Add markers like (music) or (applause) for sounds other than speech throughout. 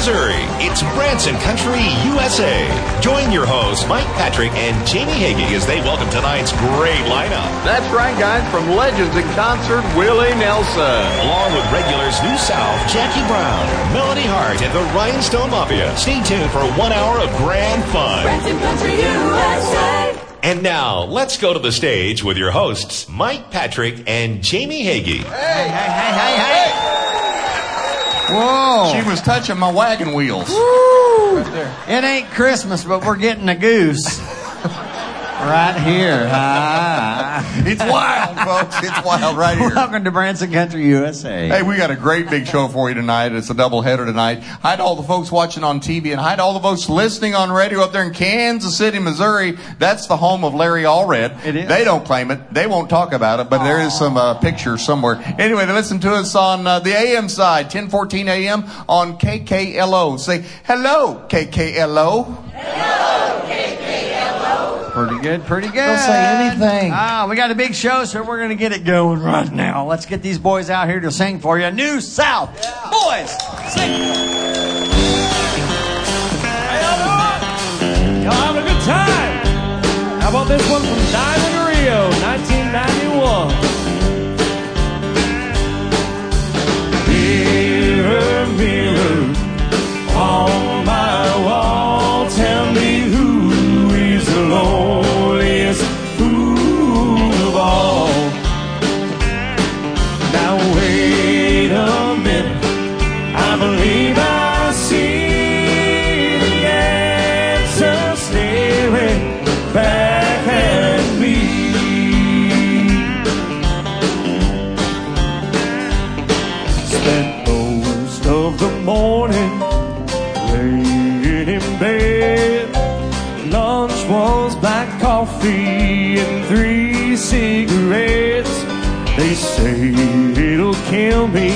Missouri. It's Branson Country USA. Join your hosts, Mike Patrick and Jamie Hagee, as they welcome tonight's great lineup. That's right, guys, from Legends in Concert, Willie Nelson. Along with regulars New South, Jackie Brown, Melody Hart, and the Rhinestone Mafia. Stay tuned for one hour of grand fun. Branson Country USA. And now, let's go to the stage with your hosts, Mike Patrick and Jamie Hagee. Hey, hey, hey, hey, hey. Whoa. She was touching my wagon wheels. Woo. It ain't Christmas, but we're getting a goose. Right here. (laughs) Ah. It's wild, folks. It's wild right here. Welcome to Branson Country USA. Hey, we got a great big show for you tonight. It's a double header tonight. Hi to all the folks watching on TV and hi to all the folks listening on radio up there in Kansas City, Missouri. That's the home of Larry Allred. It is. They don't claim it. They won't talk about it, but there is some uh, pictures somewhere. Anyway, they listen to us on uh, the AM side, 1014 AM on KKLO. Say hello, KKLO. Pretty good, pretty good. Don't say anything. Ah, we got a big show, so we're going to get it going right now. Let's get these boys out here to sing for you. New South. Boys, sing. Y'all having a good time? How about this one from Diamond Rio, 1991? Mirror, mirror on my wall, coffee and three cigarettes. They say it'll kill me,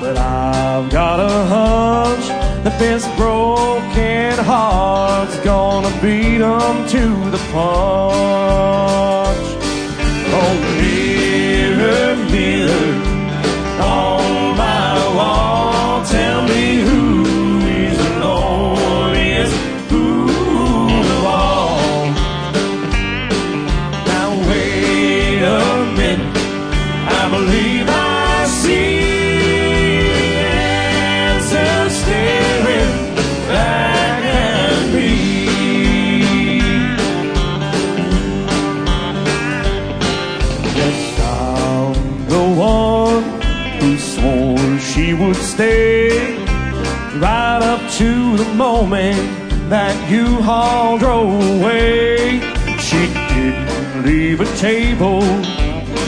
but I've got a hunch that this broken heart's gonna beat 'em to the punch. Moment that you all drove away. She didn't leave a table,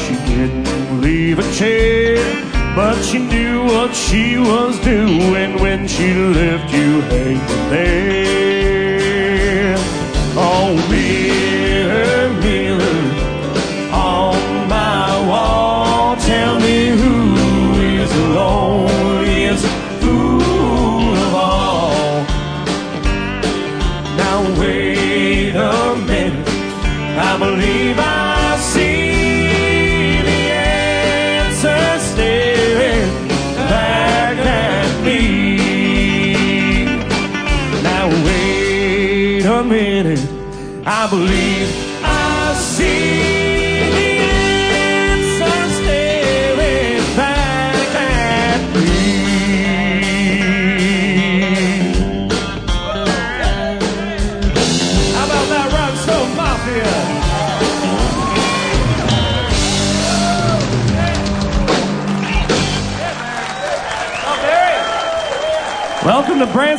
she didn't leave a chair, but she knew what she was doing when she left you hanging there. Oh,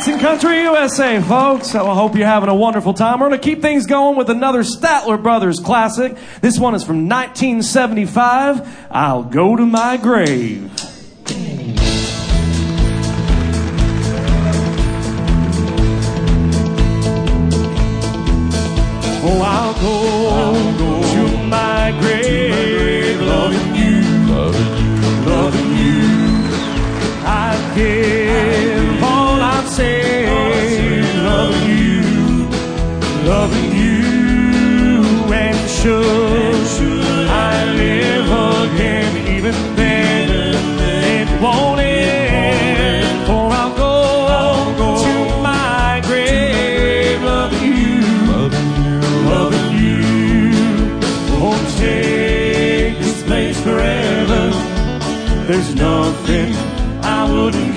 Branson Country, USA, folks. So I hope you're having a wonderful time. We're going to keep things going with another Statler Brothers classic. This one is from 1975. I'll go to my grave. should, I live again, even then, it won't end. For I'll go, to my grave, loving you, loving you, take this place forever. There's nothing I wouldn't.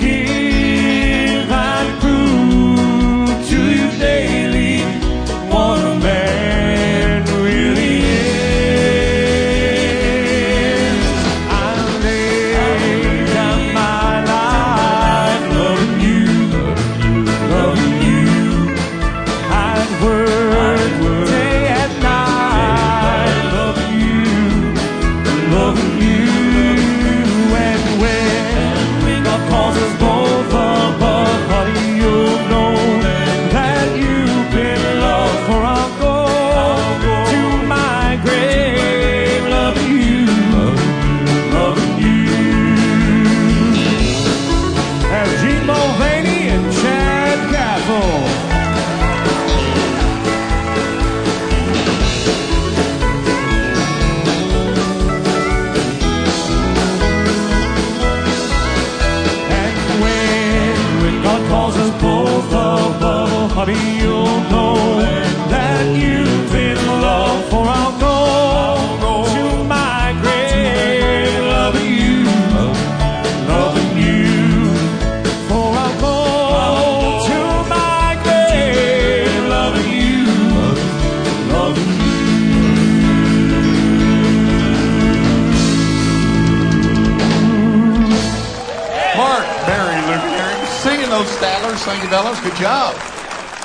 Singing those you, fellas. Good job.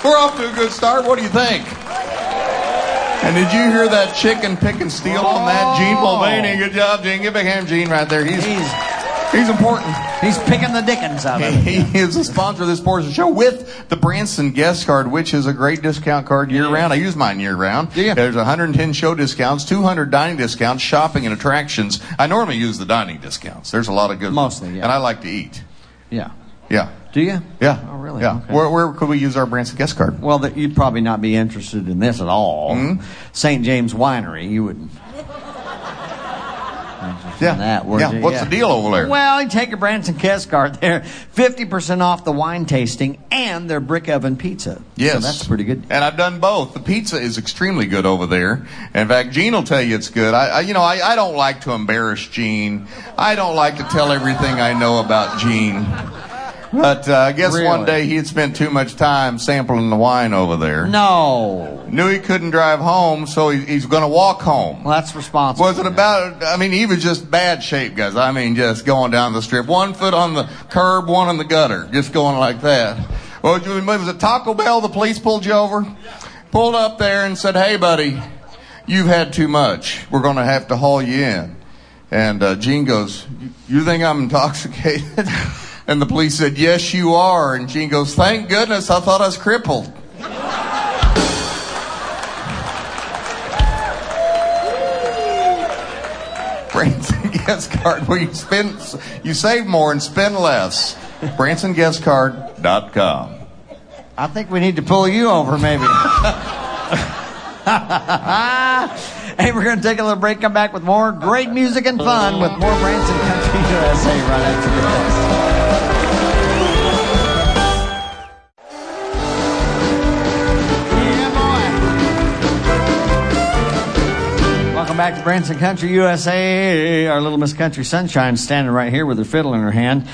We're off to a good start. What do you think? And did you hear that chicken pick and steel on that? Gene oh. Mulvaney. Good job, Gene. Give a hand, Gene, right there. He's He's he's important. he's picking the dickens out of it. (laughs) He is a sponsor of this portion of the show with the Branson guest card, which is a great discount card year round. I use mine year round. You? There's 110 show discounts, 200 dining discounts, shopping and attractions. I normally use the dining discounts. There's a lot of good ones. Mostly, yeah. And I like to eat. Yeah. Yeah. Do you? Yeah. Oh, really? Yeah. Okay. Where, where could we use our Branson guest card? Well, that you'd probably not be interested in this at all. Hmm? St. James Winery, you wouldn't. Yeah. that, yeah. you? What's the deal over there? Well, you take a Branson Guest card there, 50% off the wine tasting and their brick oven pizza. Yes. So that's pretty good. And I've done both. The pizza is extremely good over there. In fact, Gene will tell you it's good. I, I you know, I, I don't like to embarrass Gene. I don't like to tell everything I know about Gene. But uh, I guess one day he had spent too much time sampling the wine over there. No. Knew he couldn't drive home, so he, he's going to walk home. Well, that's responsible. Was it about? I mean, he was just bad shape, guys. I mean, just going down the strip, one foot on the curb, one in the gutter, just going like that. Well, it was it Taco Bell. The police pulled you over, pulled up there, and said, "Hey, buddy, you've had too much. We're going to have to haul you in." And uh, Gene goes, "You think I'm intoxicated?" (laughs) And the police said, "Yes, you are." And Gene goes, "Thank goodness, I thought I was crippled." (laughs) Branson guest card where you spend, you save more and spend less. BransonGuestCard.com. I think we need to pull you over, maybe. (laughs) (laughs) hey, we're going to take a little break, come back with more great music and fun with more Branson Country USA right after this. Welcome back to Branson Country USA. Our little Miss Country Sunshine standing right here with her fiddle in her hand.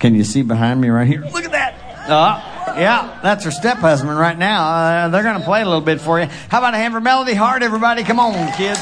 Can you see behind me right here? Look at that. Uh, yeah, that's her step husband right now. Uh, they're going to play a little bit for you. How about a hand for Melody Hart, everybody? Come on, kids.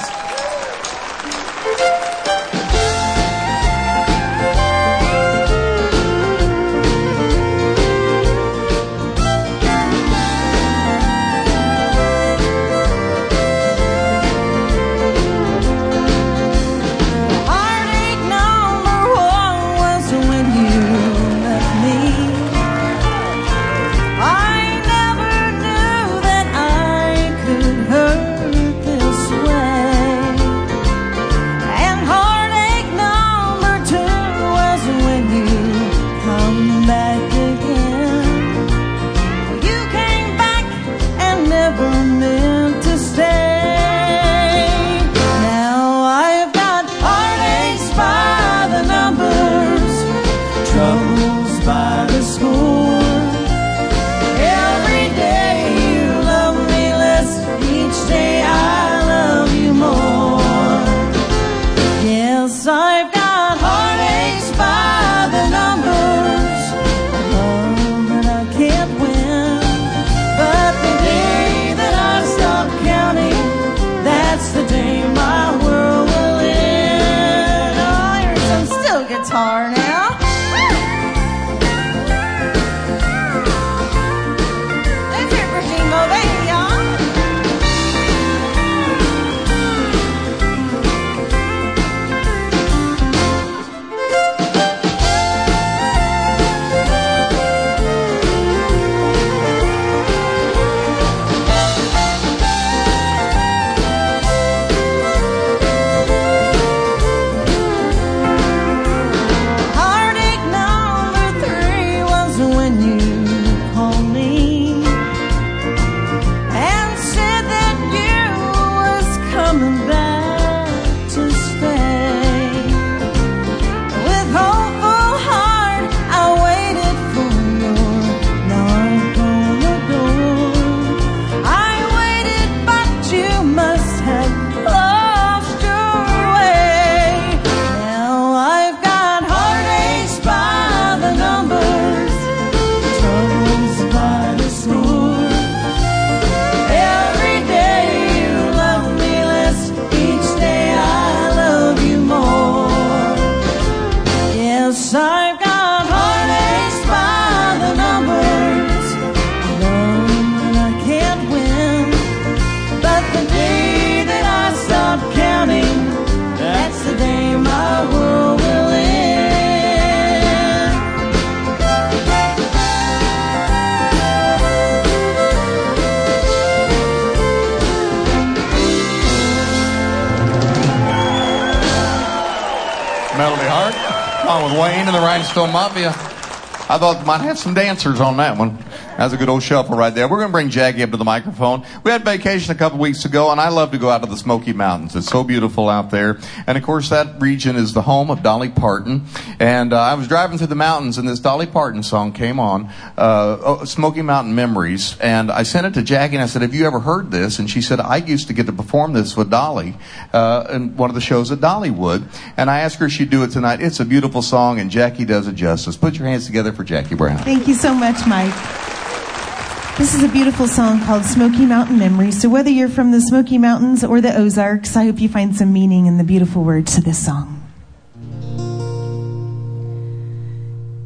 Might have some dancers on that one. That's a good old shuffle right there. We're going to bring Jackie up to the microphone. We had vacation a couple weeks ago, and I love to go out to the Smoky Mountains. It's so beautiful out there. And of course, that region is the home of Dolly Parton. And uh, I was driving through the mountains, and this Dolly Parton song came on, uh, oh, Smoky Mountain Memories. And I sent it to Jackie, and I said, Have you ever heard this? And she said, I used to get to perform this with Dolly uh, in one of the shows at Dollywood. And I asked her if she'd do it tonight. It's a beautiful song, and Jackie does it justice. Put your hands together for Jackie Brown. Thank you so much, Mike. This is a beautiful song called Smoky Mountain Memories. So, whether you're from the Smoky Mountains or the Ozarks, I hope you find some meaning in the beautiful words to this song.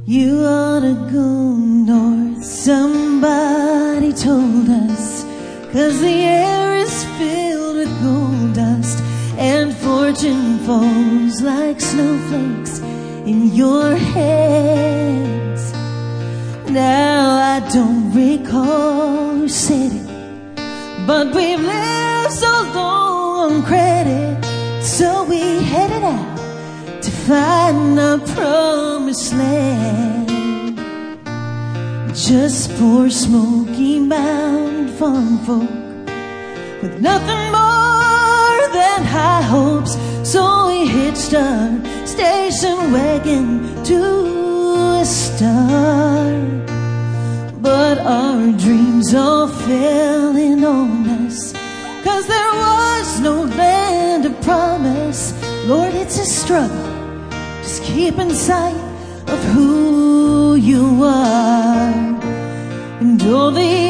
You ought to go north, somebody told us. Cause the air is filled with gold dust, and fortune falls like snowflakes in your hands. Now I don't recall who said it, but we've lived so long on credit, so we headed out to find our promised land. Just for Smoky Mountain farm folk with nothing more than high hopes. So we hitched our station wagon to a star. But our dreams all fell in on us. Cause there was no land of promise. Lord, it's a struggle. Just keep in sight of who you are. And all these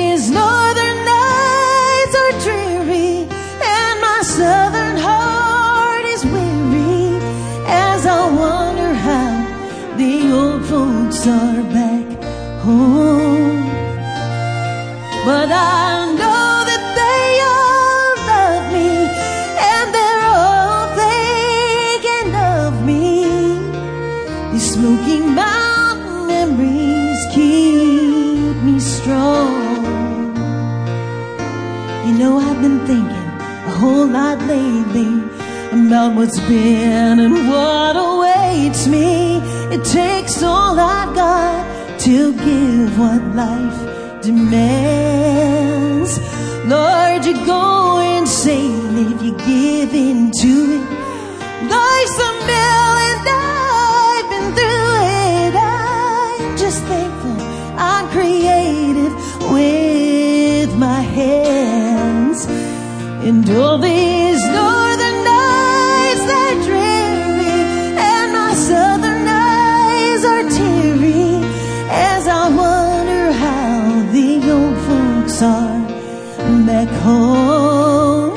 about what's been and what awaits me. It takes all I've got to give what life demands. Lord, you go insane if you give in to it. Life's a mill and I've been through it. I'm just thankful I'm creative with my hands. And all these back home.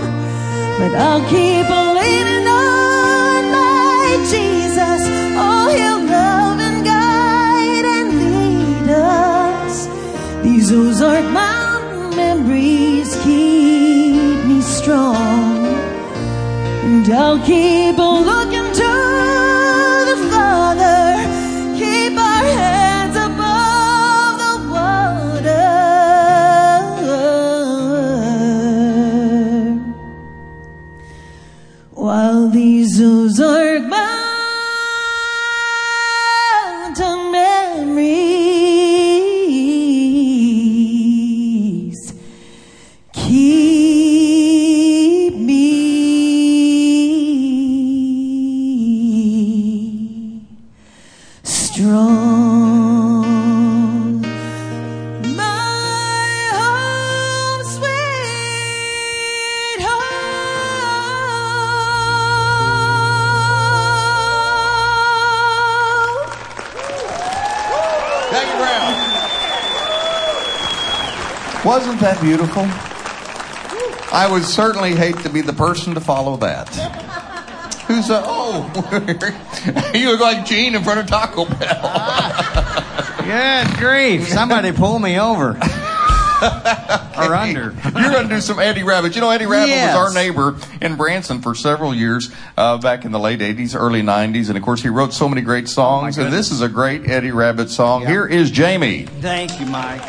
But I'll keep on leaning on my Jesus. Oh, he'll love and guide and lead us. These Ozark Mountain memories keep me strong. And I'll keep looking would certainly hate to be the person to follow that. Who's a, oh, (laughs) you look like Gene in front of Taco Bell. (laughs) Good grief. Somebody pull me over. (laughs) or under. You're going to do some Eddie Rabbitt. You know, Eddie Rabbitt Yes. was our neighbor in Branson for several years uh, back in the late 80s, early 90s. And of course, he wrote so many great songs. and this is a great Eddie Rabbitt song. Yeah. Here is Jamie. Thank you, Mike.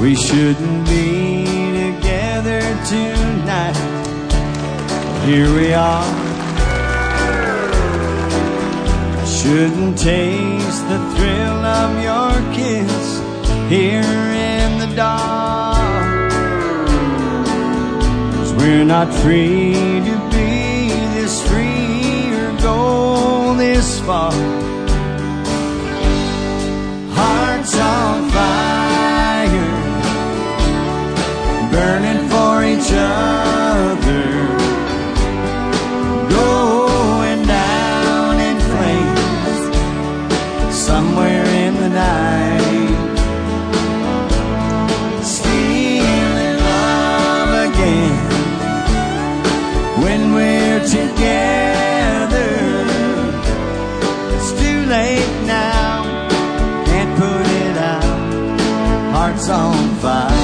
We shouldn't be together tonight. Here we are. I shouldn't taste the thrill of your kiss here in the dark. Cause we're not free to be this free or go this far. Hearts on fire, burning for each other, going down in flames somewhere in the night. Stealing love again when we're together. It's too late now, can't put it out. Hearts on fire.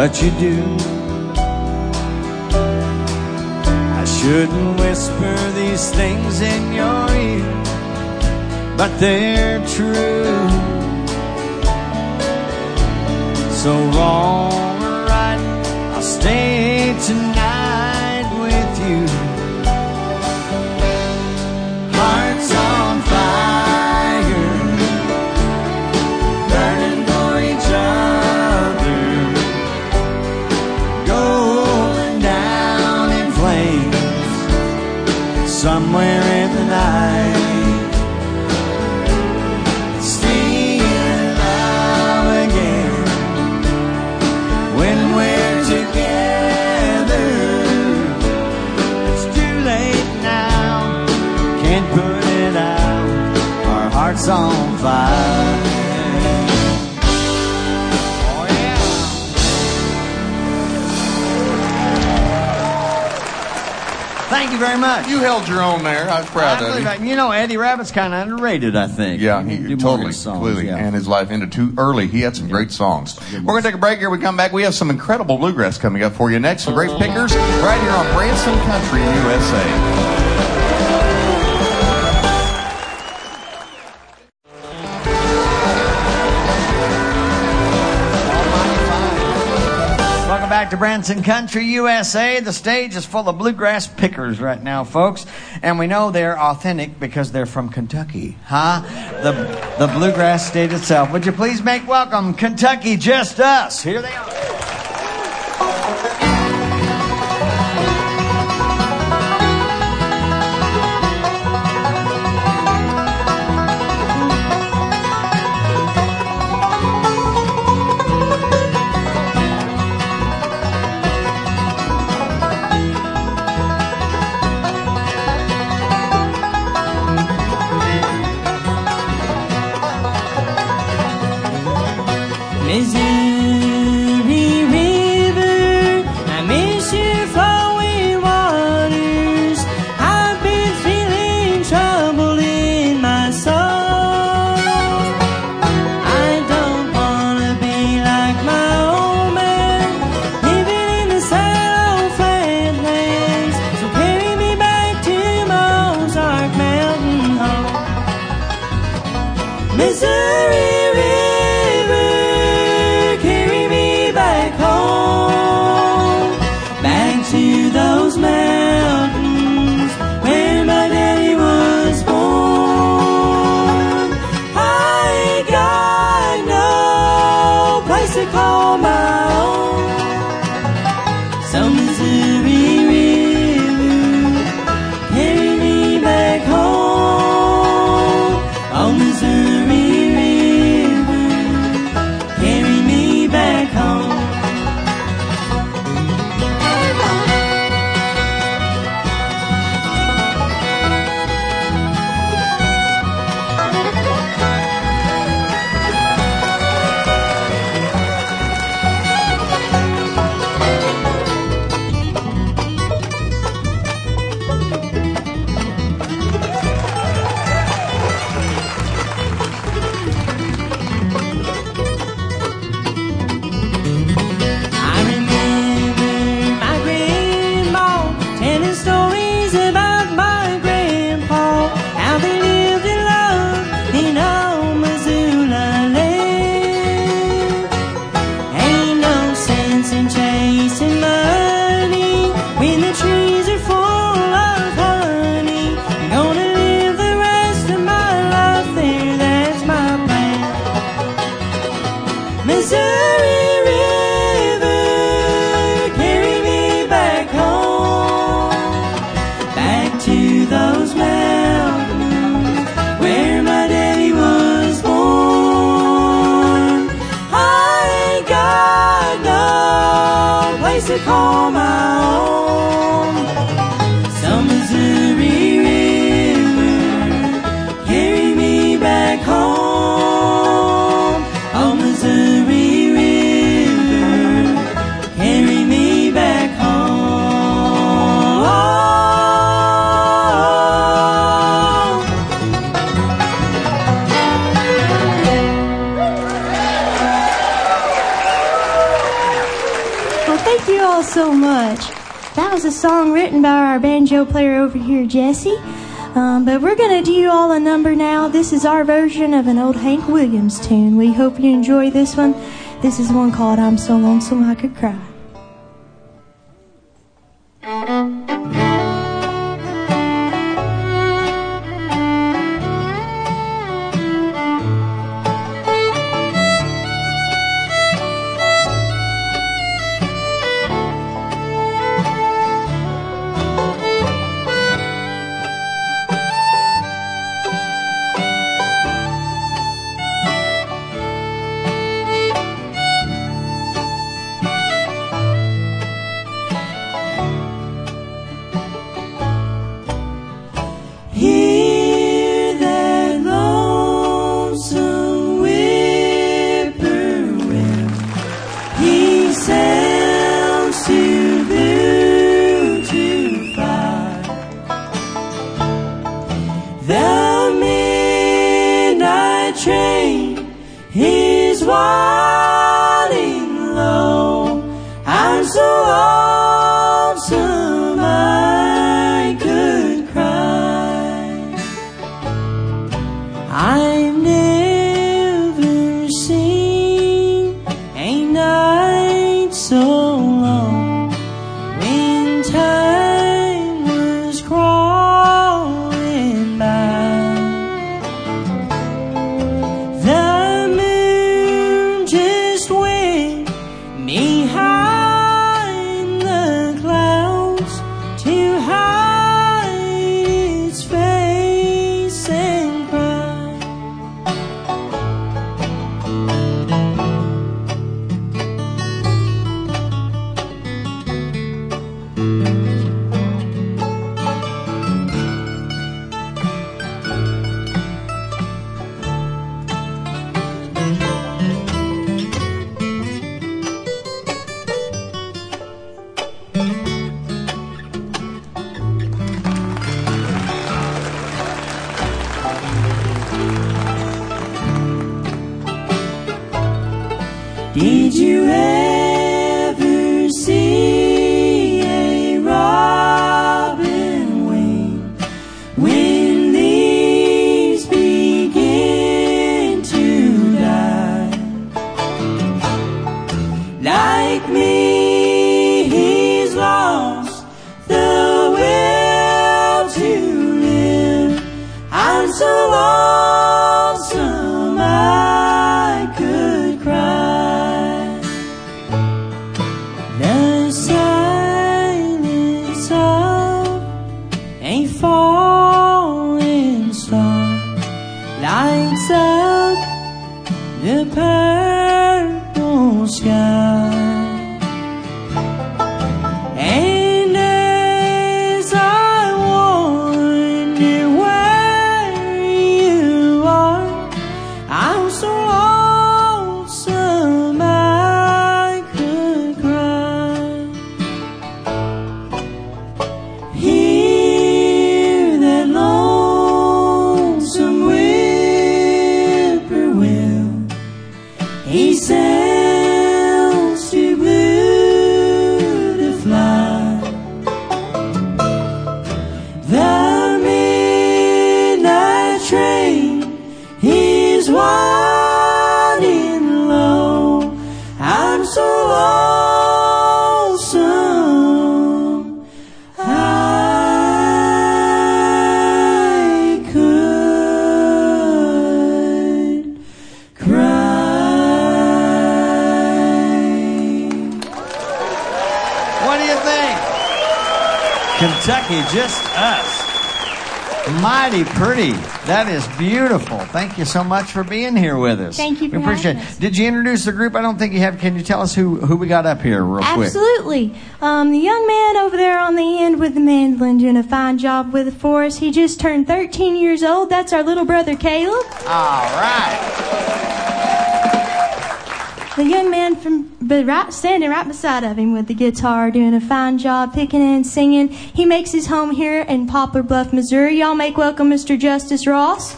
But you do. I shouldn't whisper these things in your ear, but they're true. So wrong or right, I'll stay tonight Oh yeah. Thank you very much. You held your own there. I was proud I of you. I- you know, Eddie Rabbitt's kind of underrated, I think. Yeah, he need to do more of totally, songs, completely, yeah. and his life ended too early. He had some great songs. We're going to take a break here. We come back. We have some incredible bluegrass coming up for you next. Some great pickers right here on Branson Country, USA. To Branson Country, USA. The stage is full of bluegrass pickers right now, folks. And we know they're authentic because they're from Kentucky, huh? The, the bluegrass state itself. Would you please make welcome Kentucky Just Us? Here they are. misery. song written by our banjo player over here, Jesse. Um, but we're going to do you all a number now. This is our version of an old Hank Williams tune. We hope you enjoy this one. This is one called I'm So Lonesome I Could Cry. Mighty pretty. That is beautiful. Thank you so much for being here with us. Thank you for we appreciate it. Did you introduce the group? I don't think you have. Can you tell us who, who we got up here real quick? Absolutely. Um, the young man over there on the end with the mandolin doing a fine job with it for us. He just turned 13 years old. That's our little brother Caleb. All right. The young man from but right standing right beside of him with the guitar, doing a fine job picking and singing. He makes his home here in Poplar Bluff, Missouri. Y'all make welcome Mr. Justice Ross.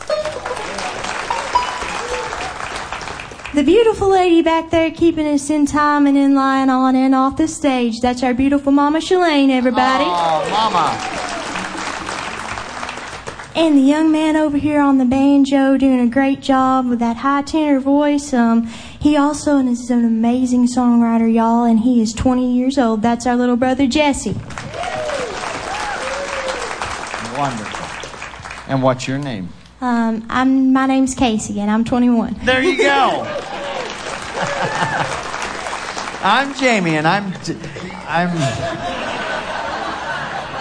The beautiful lady back there keeping us in time and in line on and off the stage. That's our beautiful Mama Shalane, everybody. Oh, Mama. And the young man over here on the banjo doing a great job with that high tenor voice. Um, he also is an amazing songwriter, y'all, and he is 20 years old. That's our little brother Jesse. Wonderful. And what's your name? Um, I'm my name's Casey, and I'm 21. There you go. I'm Jamie, and I'm I'm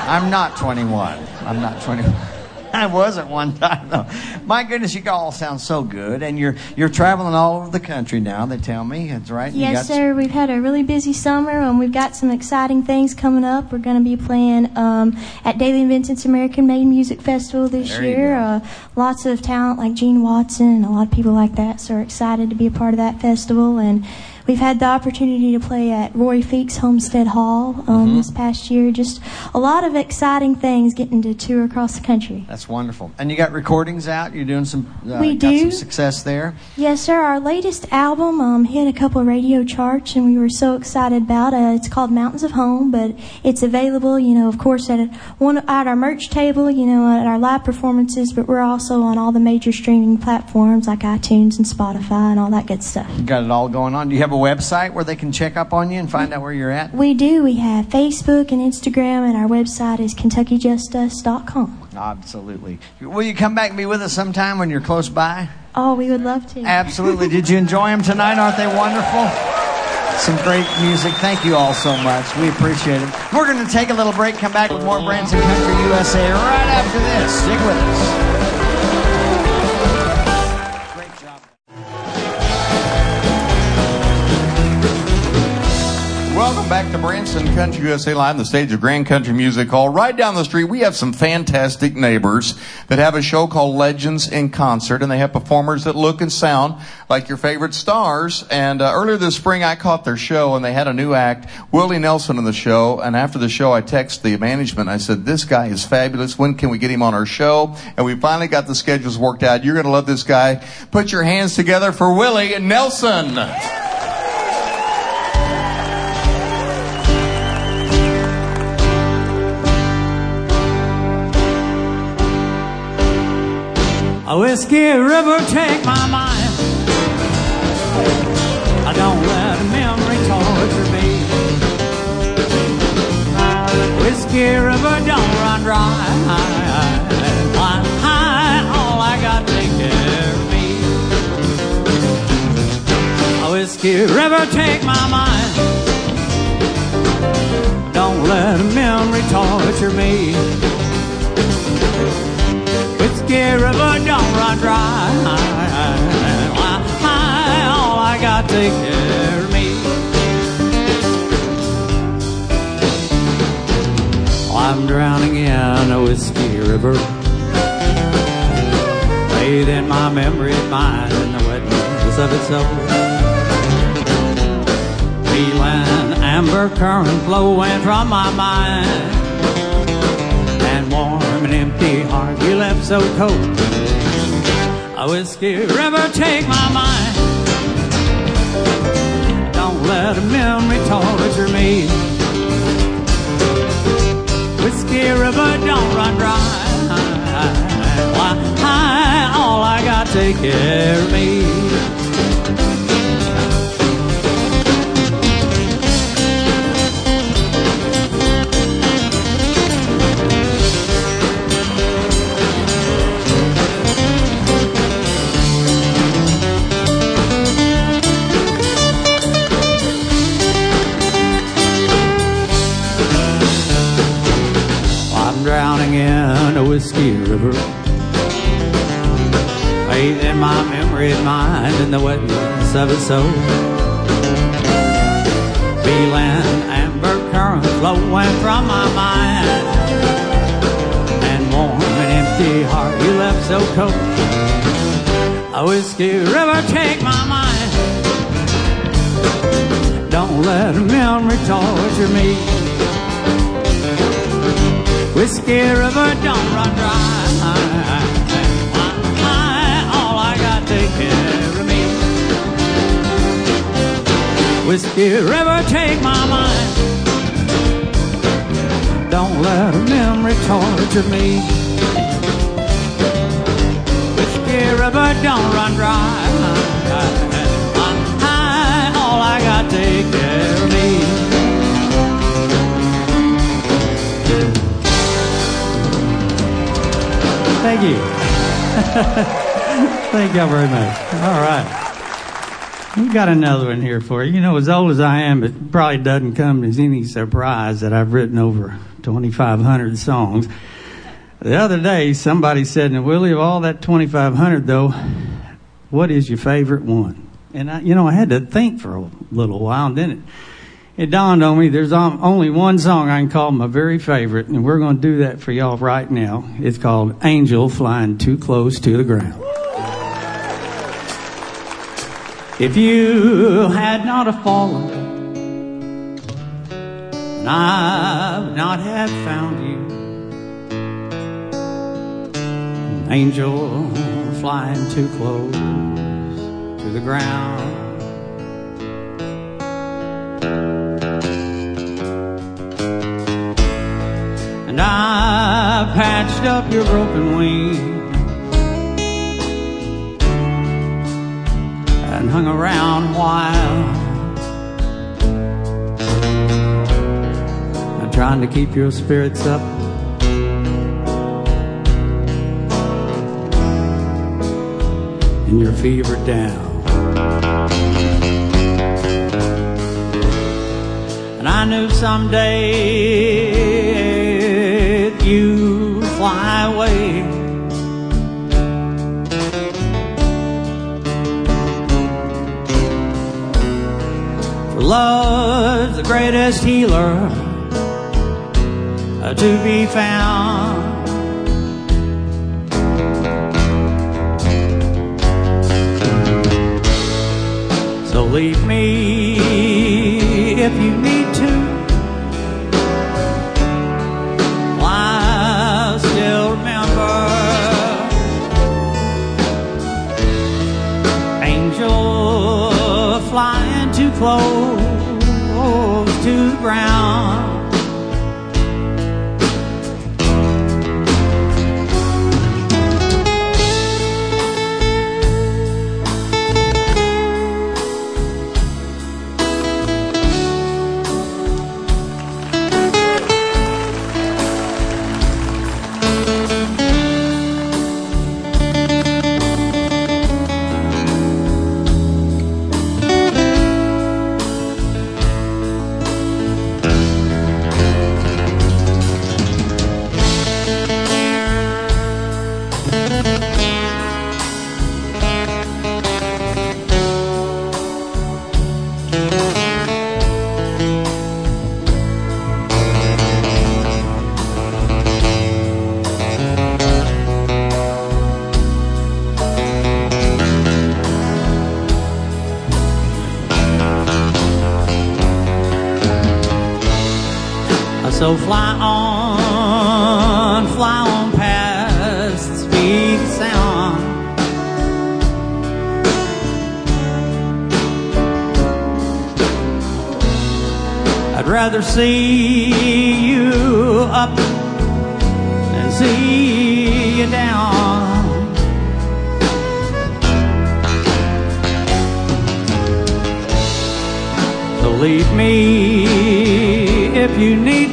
I'm not 21. I'm not 21. (laughs) I was at one time though. My goodness, you all sound so good, and you're you're traveling all over the country now. They tell me that's right. You Yes, sir. We've had a really busy summer, and we've got some exciting things coming up. We're going to be playing um, at Dailey Vincent's American Made Music Festival this There year. Uh, lots of talent like Gene Watson and a lot of people like that. So we're excited to be a part of that festival. And we've had the opportunity to play at Rory Feek's Homestead Hall um, Mm-hmm. this past year. Just a lot of exciting things getting to tour across the country. That's wonderful. And you got recordings out. You're doing some. Uh, We got some success there. Yes, sir. Our latest album um, hit a couple of radio charts, and we were so excited about it. It's called Mountains of Home, but it's available, you know, of course, at one at our merch table, you know, at our live performances. But we're also on all the major streaming platforms like iTunes and Spotify and all that good stuff. You got it all going on. Do you have a website where they can check up on you and find out where you're at? We do. We have Facebook and Instagram, and our website is KentuckyJustUs.com. Absolutely. Will you come back and be with us sometime when you're close by? Oh, we would love to. Absolutely. Did you enjoy them tonight? Aren't they wonderful? Some great music. Thank you all so much. We appreciate it. We're going to take a little break, come back with more Branson Country USA right after this. Stick with us. Welcome back to Branson Country USA Live, the stage of Grand Country Music Hall. Right down the street, we have some fantastic neighbors that have a show called Legends in Concert, and they have performers that look and sound like your favorite stars. And uh, earlier this spring, I caught their show, and they had a new act, Willie Nelson, in the show. And after the show, I texted the management. I said, "This guy is fabulous. When can we get him on our show?" And we finally got the schedules worked out. You're going to love this guy. Put your hands together for Willie Nelson. A whiskey river take my mind. I don't let memory torture me. Whiskey river don't run dry. Line high, all I got take care of me. Whiskey river take my mind. Don't let memory torture me. Whiskey river don't run dry. All I got take care me. I'm drowning in a whiskey river. Bathe in my memory mine in the wetness of its soul. Feeling amber current flowing from my mind. Warm and empty heart you left so cold. A whiskey river take my mind. Don't let a memory torture me. Whiskey river don't run dry. Why, all I got take care of me. Wetness of its soul. Feeling amber current flowing from my mind. And warm and empty heart you left so cold. A whiskey river take my mind. Don't let a memory torture me. Whiskey river don't run dry. Whiskey river take my mind. Don't let a memory torture me. Whiskey river don't run dry. All I got take care of me. Thank you. (laughs) Thank y'all very much. All right. We got another one here for you. You know, as old as I am, it probably doesn't come as any surprise that I've written over 2,500 songs. The other day, somebody said, "Now, Willie, of all that 2,500, though, what is your favorite one?" And I, you know, I had to think for a little while, and then it, it dawned on me there's only one song I can call my very favorite, and we're going to do that for y'all right now. It's called Angel Flying Too Close to the Ground. If you had not fallen, and I would not have found you, an angel flying too close to the ground. And I patched up your broken wing and hung around a while. I'm trying to keep your spirits up. And your fever down. And I knew someday you love's the greatest healer uh, to be found. So leave me if you need to. I still remember angel flying too close ground. So fly on, fly on past the speed of sound. I'd rather see you up than see you down. Believe me if you need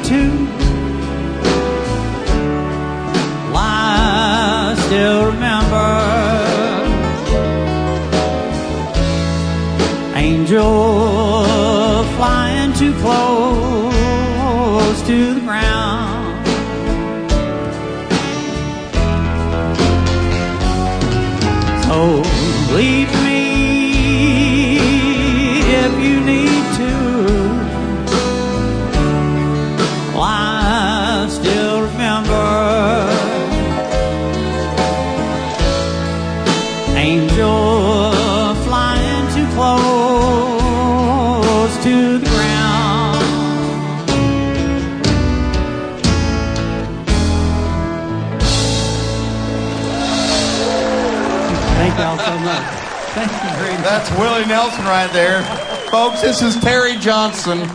That's Willie Nelson right there. Folks, this is Terry Johnson.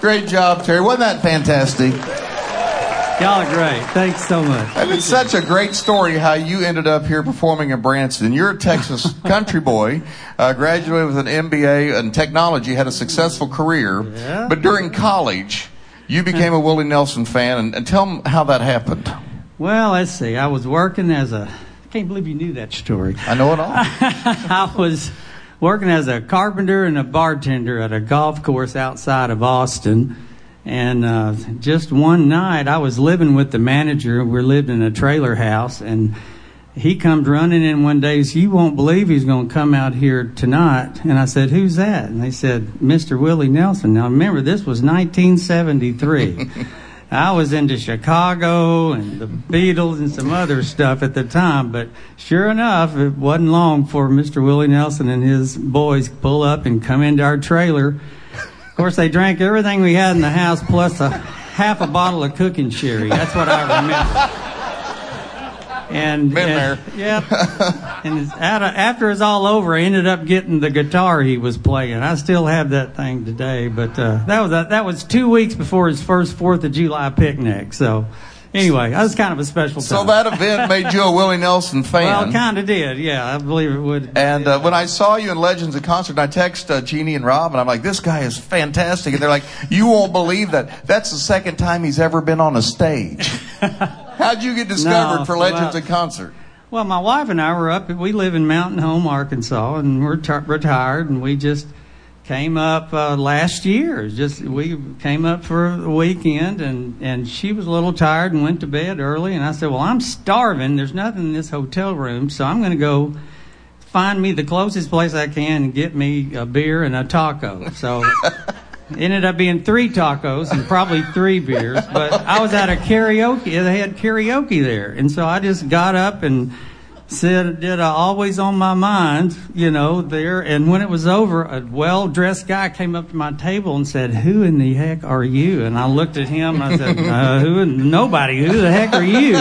Great job, Terry. Wasn't that fantastic? Y'all are great. Thanks so much. And it's such a great story how you ended up here performing in Branson. You're a Texas (laughs) country boy, uh, graduated with an MBA in technology, had a successful career. Yeah. But during college, you became a Willie Nelson fan. And, and tell them how that happened. Well, let's see. I was working as a. I can't believe you knew that story. I know it all. (laughs) I was working as a carpenter and a bartender at a golf course outside of Austin. And uh, just one night, I was living with the manager. We lived in a trailer house, and he comes running in one day. Says, "You won't believe he's going to come out here tonight." And I said, "Who's that?" And they said, "Mr. Willie Nelson." Now remember, this was 1973. (laughs) I was into Chicago and the Beatles and some other stuff at the time, but sure enough, it wasn't long before Mr. Willie Nelson and his boys pull up and come into our trailer. Of course, they drank everything we had in the house plus a half a bottle of cooking sherry. That's what I remember. And Been and- there. (laughs) Yep. and out of, after it's all over, I ended up getting the guitar he was playing. I still have that thing today, but uh, that was that was two weeks before his first Fourth of July picnic. So, anyway, that was kind of a special time. So that event made you a Willie Nelson fan. well, kind of did, yeah. I believe it would. And uh, when I saw you in Legends of Concert, I text uh, Jeannie and Rob, and I'm like, "This guy is fantastic." And they're like, "You won't believe that. That's the second time he's ever been on a stage." (laughs) How'd you get discovered No, for Legends well- of Concert? Well, my wife and I were up. We live in Mountain Home, Arkansas, and we're t- retired. And we just came up uh, last year. Just we came up for the weekend, and and she was a little tired and went to bed early. And I said, "Well, I'm starving. There's nothing in this hotel room, so I'm going to go." Find me the closest place I can and get me a beer and a taco. So (laughs) it ended up being three tacos and probably three beers. But I was at a karaoke. They had karaoke there, and so I just got up and said, "Did I always on my mind?" You know, there. And when it was over, a well-dressed guy came up to my table and said, "Who in the heck are you?" And I looked at him and I said, (laughs) uh, "Who? Nobody. Who the heck are you?"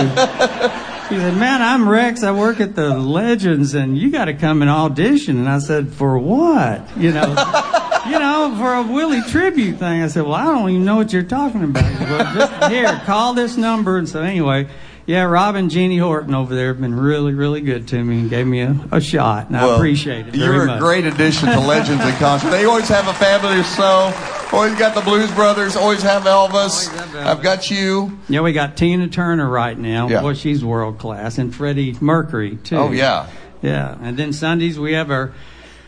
He said, "Man, I'm Rex. I work at the Legends, and you got to come and audition." And I said, "For what?" You know, you know, for a Willie tribute thing. I said, "Well, I don't even know what you're talking about." Well, just here, call this number. And so anyway, yeah, Rob and Jeannie Horton over there have been really, really good to me and gave me a, a shot, and I appreciate it very You're much. a great addition to Legends of Concert. They always have a fabulous show. Always got the Blues Brothers. Always have Elvis. have Elvis. I've got you. Yeah, we got Tina Turner right now. Yeah. Boy, she's world class, and Freddie Mercury too. Oh yeah. Yeah, and then Sundays we have our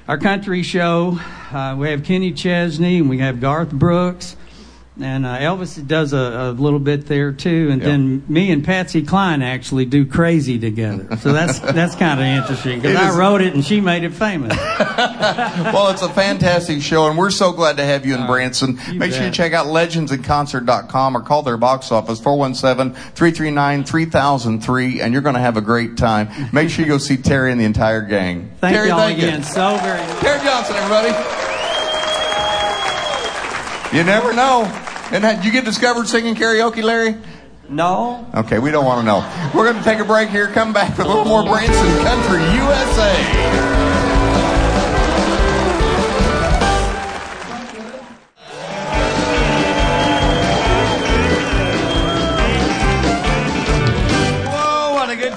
our country show. Uh, we have Kenny Chesney and we have Garth Brooks, and uh, Elvis does a, a little bit there too. And Yeah. then me and Patsy Cline actually do Crazy together. So that's (laughs) that's kind of interesting because I wrote it and she made it famous. (laughs) Well, it's a fantastic show, and we're so glad to have you in Branson. you Make sure you check out legendsinconcert.com or call their box office, 417-339-3003, and you're going to have a great time. Make sure you go see Terry and the entire gang. Thank Terry, y'all thank again you. so very much. Terry Johnson, everybody. You never know. And that, you get discovered singing karaoke, Larry? No. Okay, we don't want to know. We're going to take a break here, come back with a little more Branson Country USA.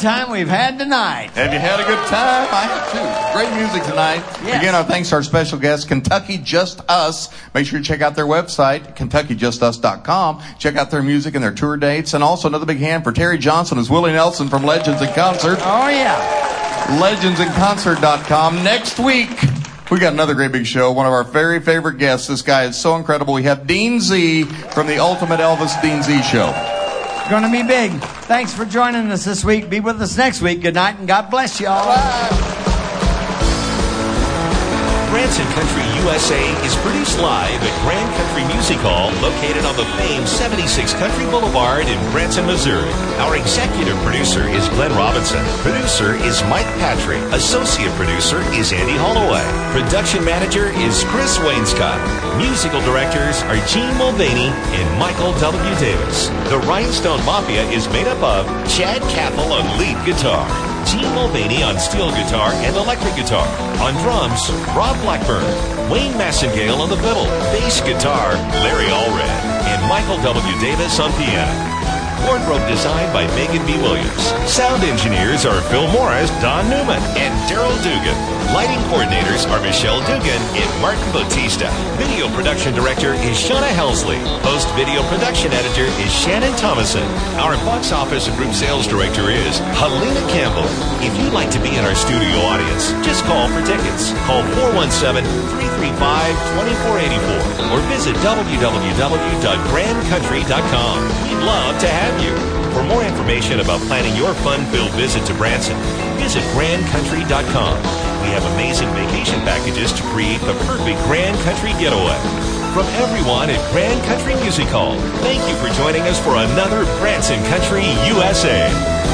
Time we've had tonight. Have you had a good time? I have too. Great music tonight. Yes. Again, our thanks to our special guest, Kentucky Just Us. Make sure you check out their website, KentuckyJustUs.com. Check out their music and their tour dates. And also another big hand for Terry Johnson as Willie Nelson from Legends in Concert. Oh, yeah. legendsinconcert.com. Next week, we got another great big show. One of our very favorite guests. This guy is so incredible. We have Dean Z from the Ultimate Elvis Dean Z Show. Going to be big. Thanks for joining us this week. Be with us next week. Good night and God bless y'all. Branson Country USA is produced live at Grand Country Music Hall, located on the famed 76 Country Boulevard in Branson, Missouri. Our executive producer is Glenn Robinson. Producer is Mike Patrick. Associate producer is Andy Holloway. Production manager is Chris Wainscott. Musical directors are Gene Mulvaney and Michael W. Davis. The Rhinestone Mafia is made up of Chad Cappell on lead guitar. Gene Mulvaney on steel guitar and electric guitar. On drums, Rob Blackburn. Wayne Massengale on the fiddle, bass guitar, Larry Allred, and Michael W. Davis on piano. Wardrobe designed by Megan B. Williams. Sound engineers are Phil Morris, Don Newman, and Daryl Dugan. Lighting coordinators are Michelle Dugan and Martin Bautista. Video production director is Shauna Helsley. Post video production editor is Shannon Thomason. Our box office and group sales director is Helena Campbell. If you'd like to be in our studio audience, just call for tickets. Call 417-335-2484 or visit www.grandcountry.com. We'd love to have you. For more information about planning your fun-filled visit to Branson, visit grandcountry.com. We have amazing vacation packages to create the perfect Grand Country getaway. From everyone at Grand Country Music Hall, thank you for joining us for another Branson Country USA.